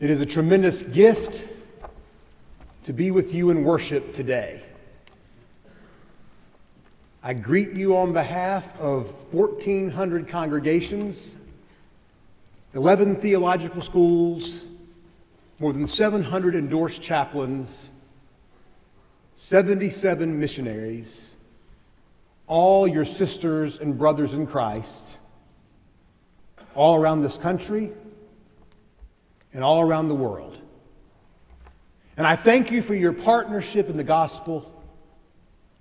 It is a tremendous gift to be with you in worship today. I greet you on behalf of 1,400 congregations, 11 theological schools, more than 700 endorsed chaplains, 77 missionaries, all your sisters and brothers in Christ, all around this country and all around the world. And I thank you for your partnership in the gospel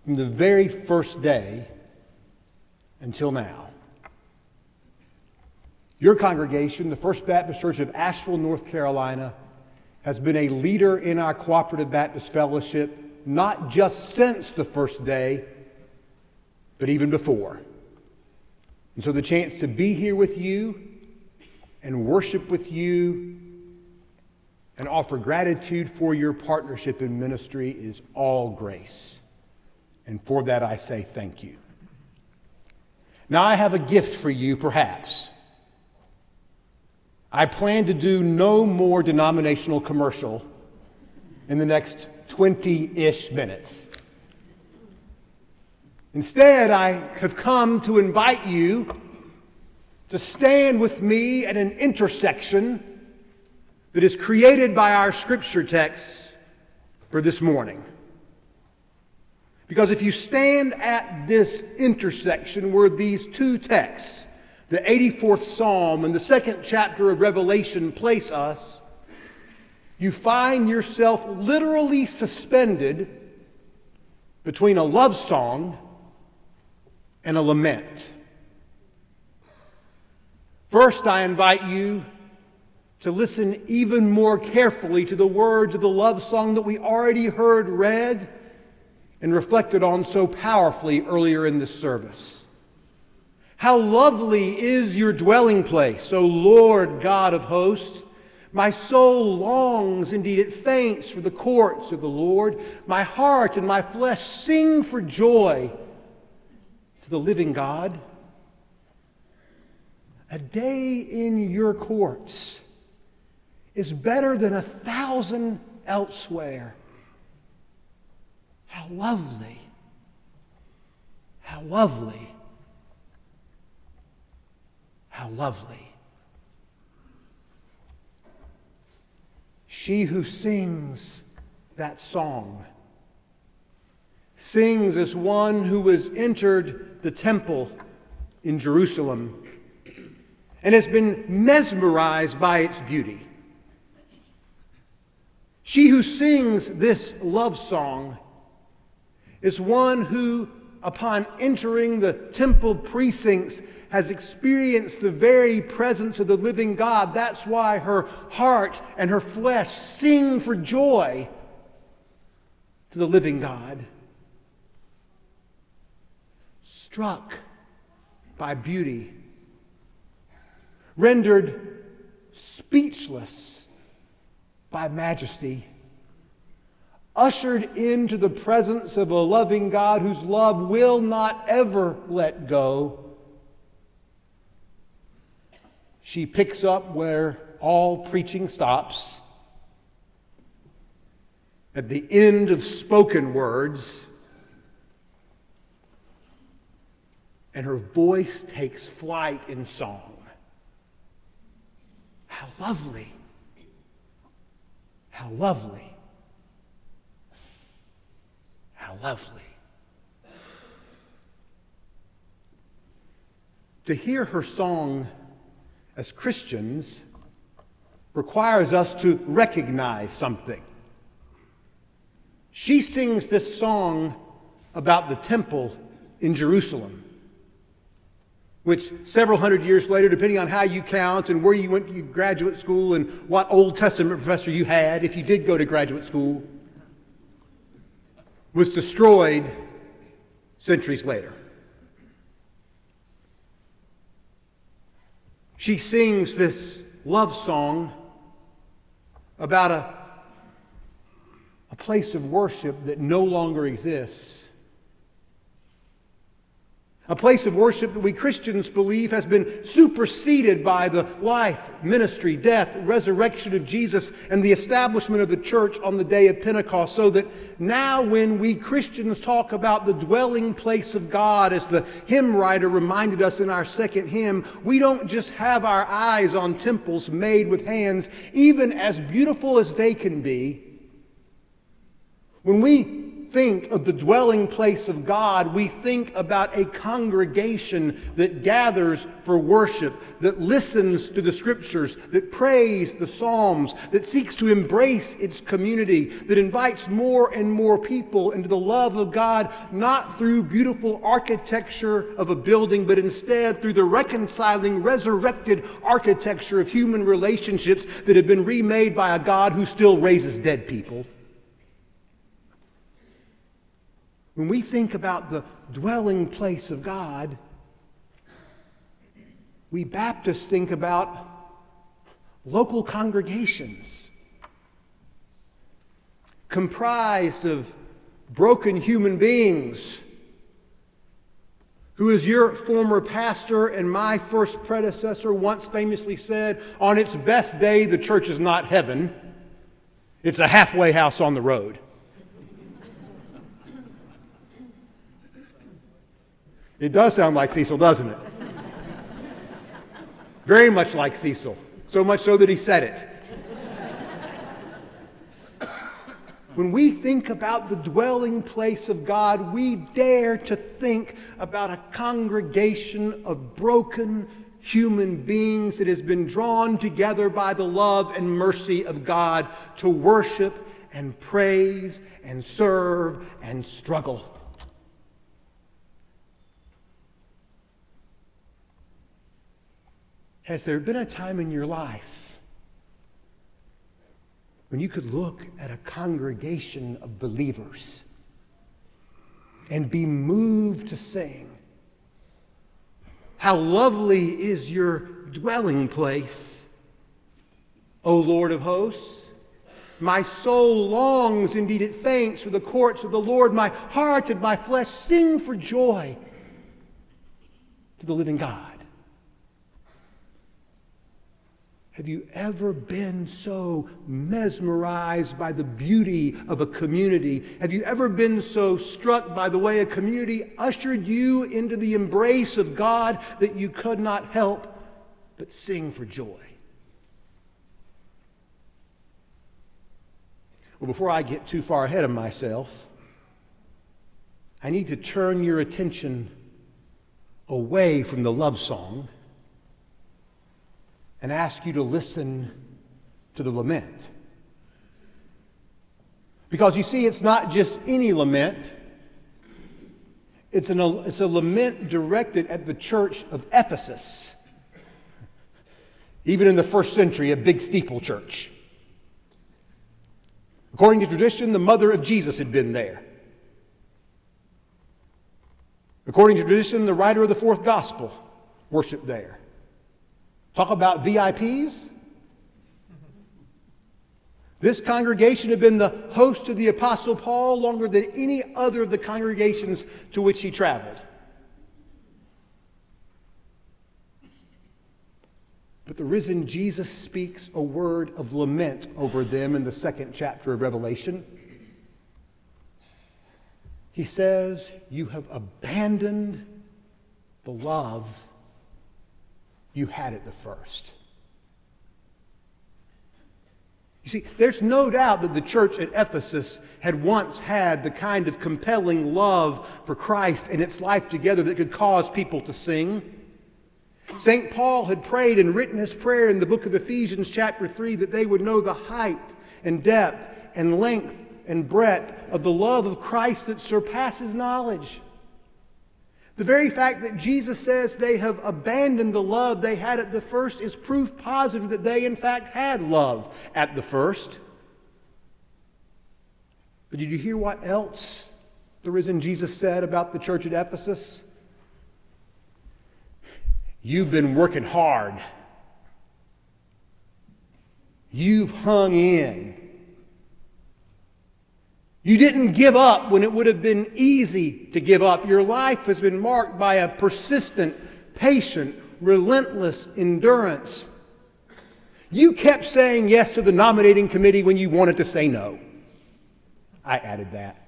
from the very first day until now. Your congregation, the First Baptist Church of Asheville, North Carolina, has been a leader in our Cooperative Baptist Fellowship, not just since the first day, but even before. And so the chance to be here with you and worship with you and offer gratitude for your partnership in ministry is all grace. And for that, I say thank you. Now, I have a gift for you, perhaps. I plan to do no more denominational commercial in the next 20 ish minutes. Instead, I have come to invite you to stand with me at an intersection that is created by our scripture texts for this morning. Because if you stand at this intersection where these two texts, the 84th Psalm and the second chapter of Revelation, place us, you find yourself literally suspended between a love song and a lament. First, I invite you to listen even more carefully to the words of the love song that we already heard read and reflected on so powerfully earlier in this service. How lovely is your dwelling place, O Lord God of hosts. My soul longs, indeed it faints, for the courts of the Lord. My heart and my flesh sing for joy to the living God. A day in your courts is better than a thousand elsewhere. How lovely! How lovely! How lovely. She who sings that song sings as one who has entered the temple in Jerusalem and has been mesmerized by its beauty. She who sings this love song is one who, upon entering the temple precincts, has experienced the very presence of the living God. That's why her heart and her flesh sing for joy to the living God. Struck by beauty, rendered speechless by majesty, ushered into the presence of a loving God whose love will not ever let go. She picks up where all preaching stops. At the end of spoken words, and her voice takes flight in song. How lovely! How lovely. How lovely. To hear her song as Christians requires us to recognize something. She sings this song about the temple in Jerusalem which several hundred years later, depending on how you count and where you went to graduate school and what Old Testament professor you had, if you did go to graduate school, was destroyed centuries later. She sings this love song about a, a place of worship that no longer exists A place of worship that we Christians believe has been superseded by the life, ministry, death, resurrection of Jesus and the establishment of the church on the day of Pentecost. So that now, when we Christians talk about the dwelling place of God, as the hymn writer reminded us in our second hymn, we don't just have our eyes on temples made with hands, even as beautiful as they can be. When we think of the dwelling place of God, we think about a congregation that gathers for worship, that listens to the scriptures, that prays the Psalms, that seeks to embrace its community, that invites more and more people into the love of God, not through beautiful architecture of a building, but instead through the reconciling, resurrected architecture of human relationships that have been remade by a God who still raises dead people. When we think about the dwelling place of God, we Baptists think about local congregations comprised of broken human beings who, as your former pastor and my first predecessor once famously said, on its best day, the church is not heaven, it's a halfway house on the road. It does sound like Cecil, doesn't it? Very much like Cecil, so much so that he said it. When we think about the dwelling place of God, we dare to think about a congregation of broken human beings that has been drawn together by the love and mercy of God to worship and praise and serve and struggle. Has there been a time in your life when you could look at a congregation of believers and be moved to sing? How lovely is your dwelling place, O Lord of hosts! My soul longs, indeed it faints, for the courts of the Lord. My heart and my flesh sing for joy to the living God. Have you ever been so mesmerized by the beauty of a community? Have you ever been so struck by the way a community ushered you into the embrace of God that you could not help but sing for joy? Well, before I get too far ahead of myself, I need to turn your attention away from the love song and ask you to listen to the lament. Because you see, it's not just any lament, it's, an, it's a lament directed at the church of Ephesus. Even in the first century, a big steeple church. According to tradition, the mother of Jesus had been there. According to tradition, the writer of the fourth gospel worshiped there. Talk about VIPs. This congregation had been the host to the Apostle Paul longer than any other of the congregations to which he traveled. But the risen Jesus speaks a word of lament over them in the second chapter of Revelation. He says, You have abandoned the love you had it the first. You see, there's no doubt that the church at Ephesus had once had the kind of compelling love for Christ and its life together that could cause people to sing. St. Paul had prayed and written his prayer in the book of Ephesians, chapter 3, that they would know the height and depth and length and breadth of the love of Christ that surpasses knowledge. The very fact that Jesus says they have abandoned the love they had at the first is proof positive that they, in fact, had love at the first. But did you hear what else the risen Jesus said about the church at Ephesus? You've been working hard. You've hung in. You didn't give up when it would have been easy to give up. Your life has been marked by a persistent, patient, relentless endurance. You kept saying yes to the nominating committee when you wanted to say no. I added that.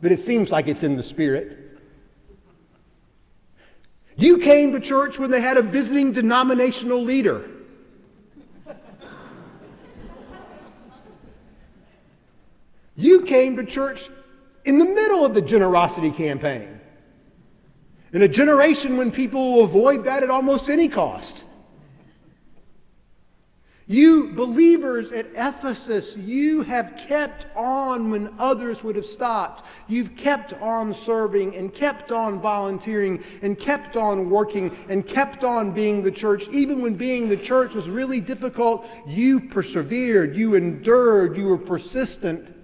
But it seems like it's in the spirit. You came to church when they had a visiting denominational leader. You came to church in the middle of the generosity campaign. In a generation when people will avoid that at almost any cost. You believers at Ephesus, you have kept on when others would have stopped. You've kept on serving and kept on volunteering and kept on working and kept on being the church. Even when being the church was really difficult, you persevered, you endured, you were persistent.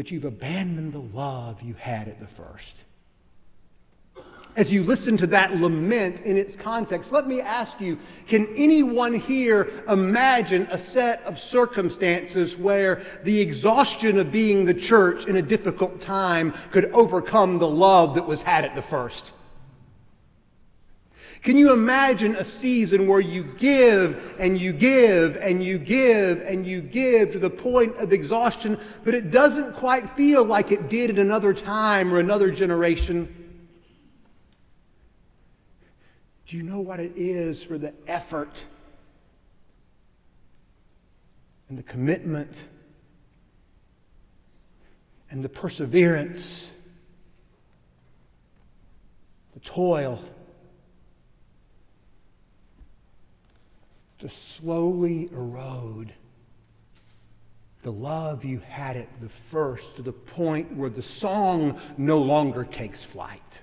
But you've abandoned the love you had at the first as you listen to that lament in its context, let me ask you can anyone here imagine a set of circumstances where the exhaustion of being the church in a difficult time could overcome the love that was had at the first? Can you imagine a season where you give and you give and you give and you give to the point of exhaustion, but it doesn't quite feel like it did in another time or another generation? Do you know what it is for the effort and the commitment and the perseverance, the toil to slowly erode the love you had at the first to the point where the song no longer takes flight?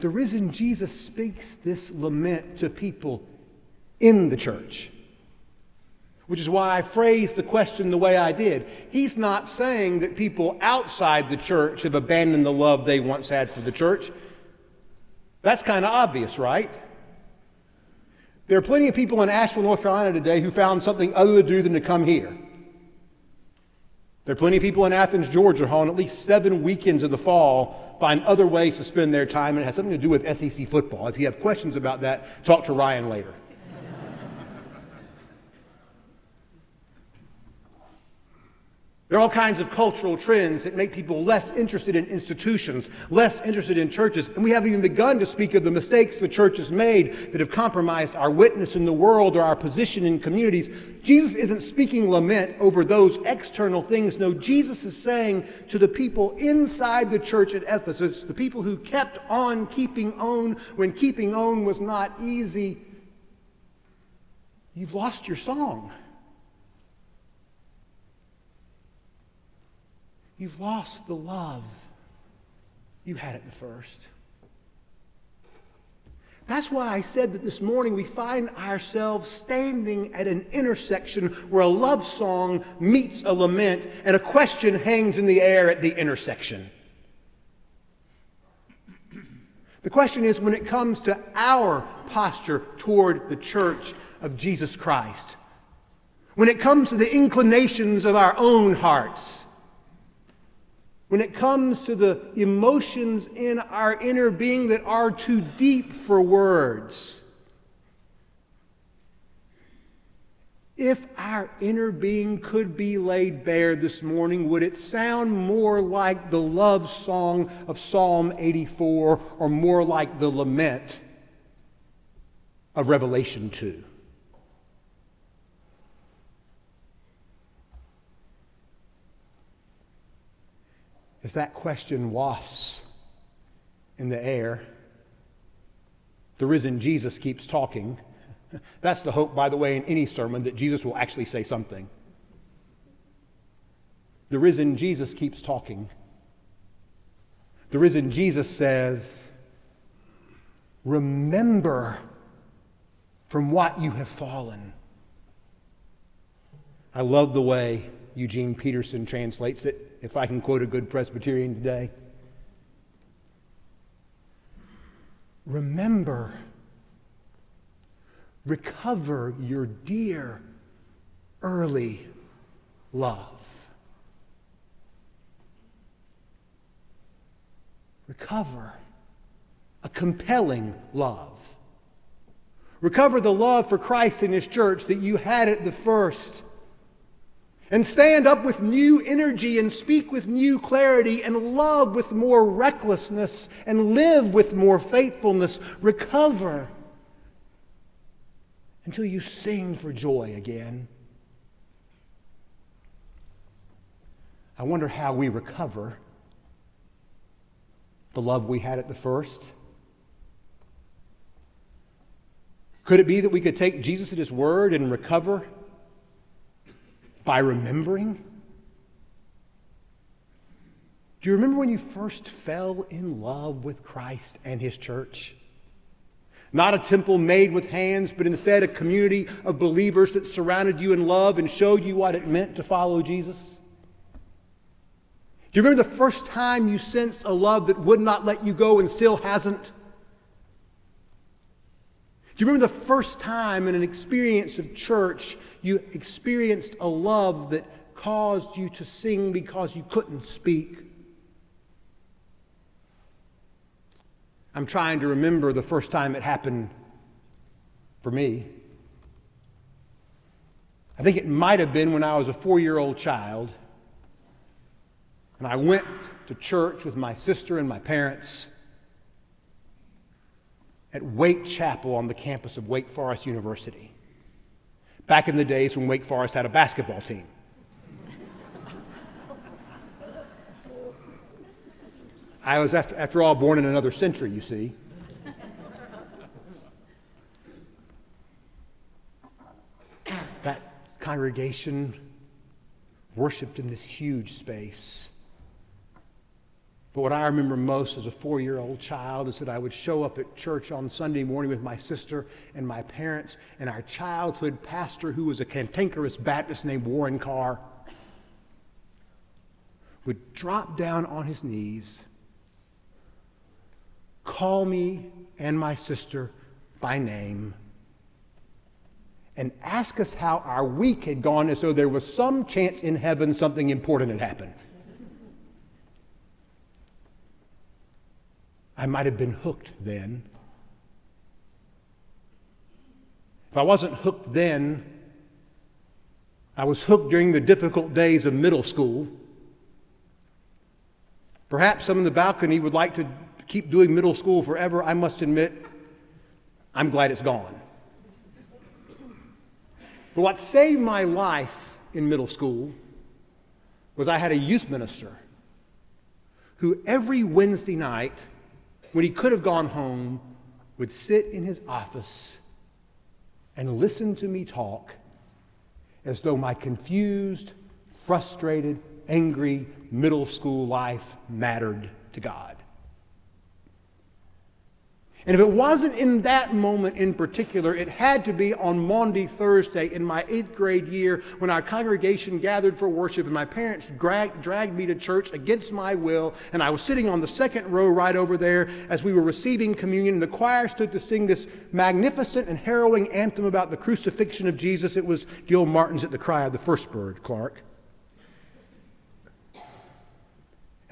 The risen Jesus speaks this lament to people in the church, which is why I phrased the question the way I did. He's not saying that people outside the church have abandoned the love they once had for the church. That's kind of obvious, right? There are plenty of people in Asheville, North Carolina today who found something other to do than to come here. There are plenty of people in Athens, Georgia, who on at least seven weekends of the fall find other ways to spend their time, and it has something to do with SEC football. If you have questions about that, talk to Ryan later. There are all kinds of cultural trends that make people less interested in institutions, less interested in churches. And we haven't even begun to speak of the mistakes the church has made that have compromised our witness in the world or our position in communities. Jesus isn't speaking lament over those external things. No, Jesus is saying to the people inside the church at Ephesus, the people who kept on keeping on when keeping on was not easy, you've lost your song. You've lost the love you had at the first. That's why I said that this morning we find ourselves standing at an intersection where a love song meets a lament and a question hangs in the air at the intersection. The question is when it comes to our posture toward the church of Jesus Christ, when it comes to the inclinations of our own hearts, when it comes to the emotions in our inner being that are too deep for words. If our inner being could be laid bare this morning, would it sound more like the love song of Psalm 84 or more like the lament of Revelation 2? As that question wafts in the air, the risen Jesus keeps talking. That's the hope, by the way, in any sermon that Jesus will actually say something. The risen Jesus keeps talking. The risen Jesus says, Remember from what you have fallen. I love the way Eugene Peterson translates it, if I can quote a good Presbyterian today. Remember recover your dear early love. Recover a compelling love. Recover the love for Christ and His church that you had at the first. And stand up with new energy and speak with new clarity and love with more recklessness and live with more faithfulness. Recover until you sing for joy again. I wonder how we recover the love we had at the first. Could it be that we could take Jesus at his word and recover by remembering? Do you remember when you first fell in love with Christ and his church? Not a temple made with hands, but instead a community of believers that surrounded you in love and showed you what it meant to follow Jesus? Do you remember the first time you sensed a love that would not let you go and still hasn't? Do you remember the first time in an experience of church you experienced a love that caused you to sing because you couldn't speak? I'm trying to remember the first time it happened for me. I think it might have been when I was a four year old child. And I went to church with my sister and my parents at Wait Chapel on the campus of Wake Forest University. Back in the days when Wake Forest had a basketball team. I was, after, after all, born in another century, you see. that congregation worshiped in this huge space. But what I remember most as a four year old child is that I would show up at church on Sunday morning with my sister and my parents and our childhood pastor, who was a cantankerous Baptist named Warren Carr, would drop down on his knees call me and my sister by name and ask us how our week had gone as though there was some chance in heaven something important had happened. I might have been hooked then. If I wasn't hooked then, I was hooked during the difficult days of middle school. Perhaps some in the balcony would like to keep doing middle school forever, I must admit, I'm glad it's gone. But what saved my life in middle school was I had a youth minister who every Wednesday night, when he could have gone home, would sit in his office and listen to me talk as though my confused, frustrated, angry middle school life mattered to God. And if it wasn't in that moment in particular, it had to be on Maundy Thursday in my eighth grade year when our congregation gathered for worship and my parents dragged, dragged me to church against my will. And I was sitting on the second row right over there as we were receiving communion. And the choir stood to sing this magnificent and harrowing anthem about the crucifixion of Jesus. It was Gil Martin's At the Cry of the First Bird, Clark.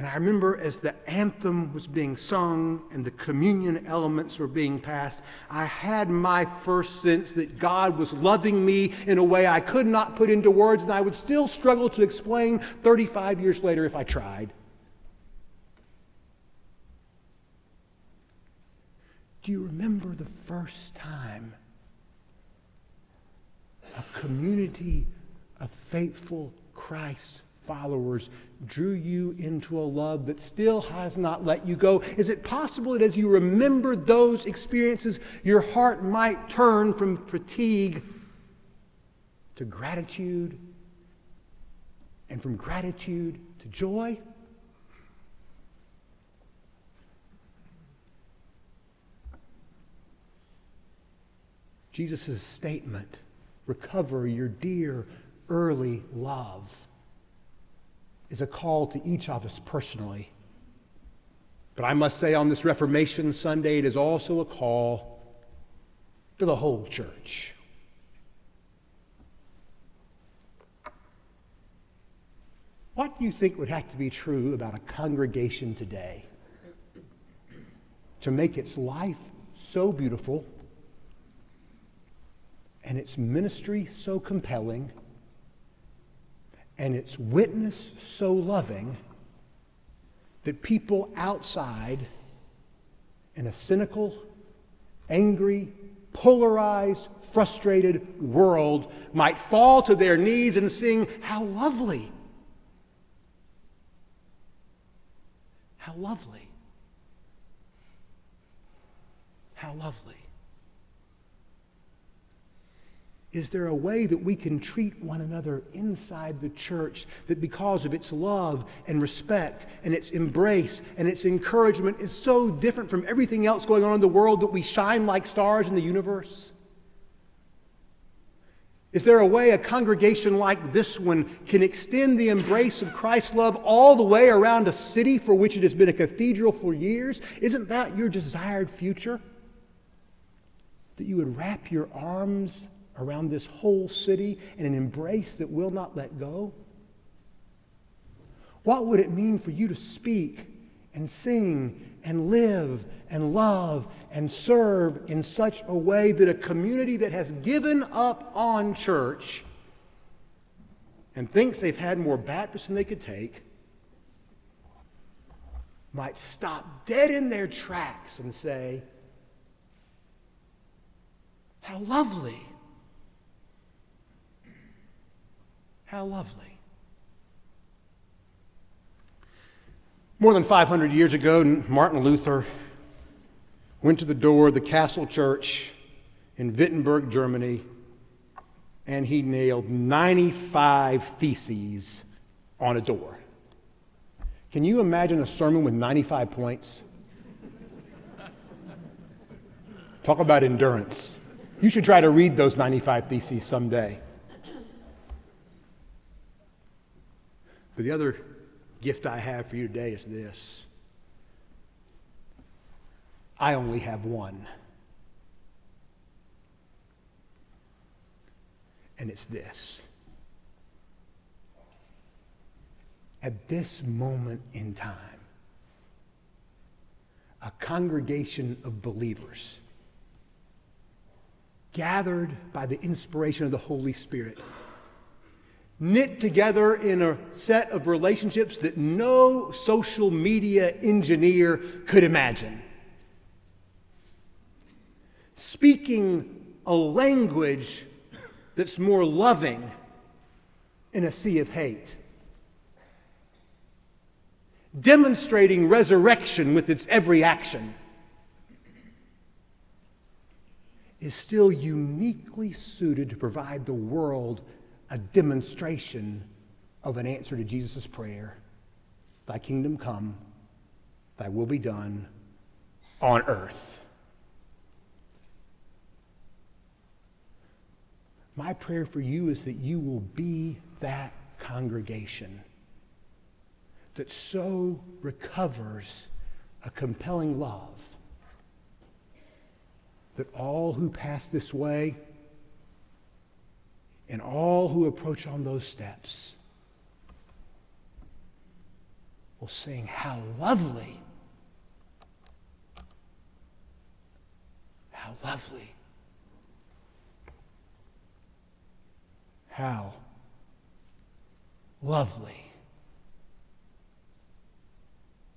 And I remember as the anthem was being sung and the communion elements were being passed, I had my first sense that God was loving me in a way I could not put into words, and I would still struggle to explain 35 years later if I tried. Do you remember the first time a community of faithful Christ followers drew you into a love that still has not let you go? Is it possible that as you remember those experiences, your heart might turn from fatigue to gratitude and from gratitude to joy? Jesus' statement recover your dear early love is a call to each of us personally. But I must say, on this Reformation Sunday, it is also a call to the whole church. What do you think would have to be true about a congregation today to make its life so beautiful and its ministry so compelling and its witness so loving that people outside in a cynical, angry, polarized, frustrated world might fall to their knees and sing, How lovely! How lovely! How lovely. Is there a way that we can treat one another inside the church that because of its love and respect and its embrace and its encouragement is so different from everything else going on in the world that we shine like stars in the universe? Is there a way a congregation like this one can extend the embrace of Christ's love all the way around a city for which it has been a cathedral for years? Isn't that your desired future? That you would wrap your arms around this whole city in an embrace that will not let go? What would it mean for you to speak and sing and live and love and serve in such a way that a community that has given up on church and thinks they've had more Baptists than they could take might stop dead in their tracks and say, How lovely How lovely. More than 500 years ago, Martin Luther went to the door of the Castle Church in Wittenberg, Germany, and he nailed 95 theses on a door. Can you imagine a sermon with 95 points? Talk about endurance. You should try to read those 95 theses someday. But the other gift I have for you today is this I only have one. And it's this. At this moment in time, a congregation of believers gathered by the inspiration of the Holy Spirit knit together in a set of relationships that no social media engineer could imagine. Speaking a language that's more loving in a sea of hate. Demonstrating resurrection with its every action is still uniquely suited to provide the world a demonstration of an answer to Jesus' prayer Thy kingdom come, thy will be done on earth. My prayer for you is that you will be that congregation that so recovers a compelling love that all who pass this way and all who approach on those steps will sing, How lovely! How lovely! How lovely!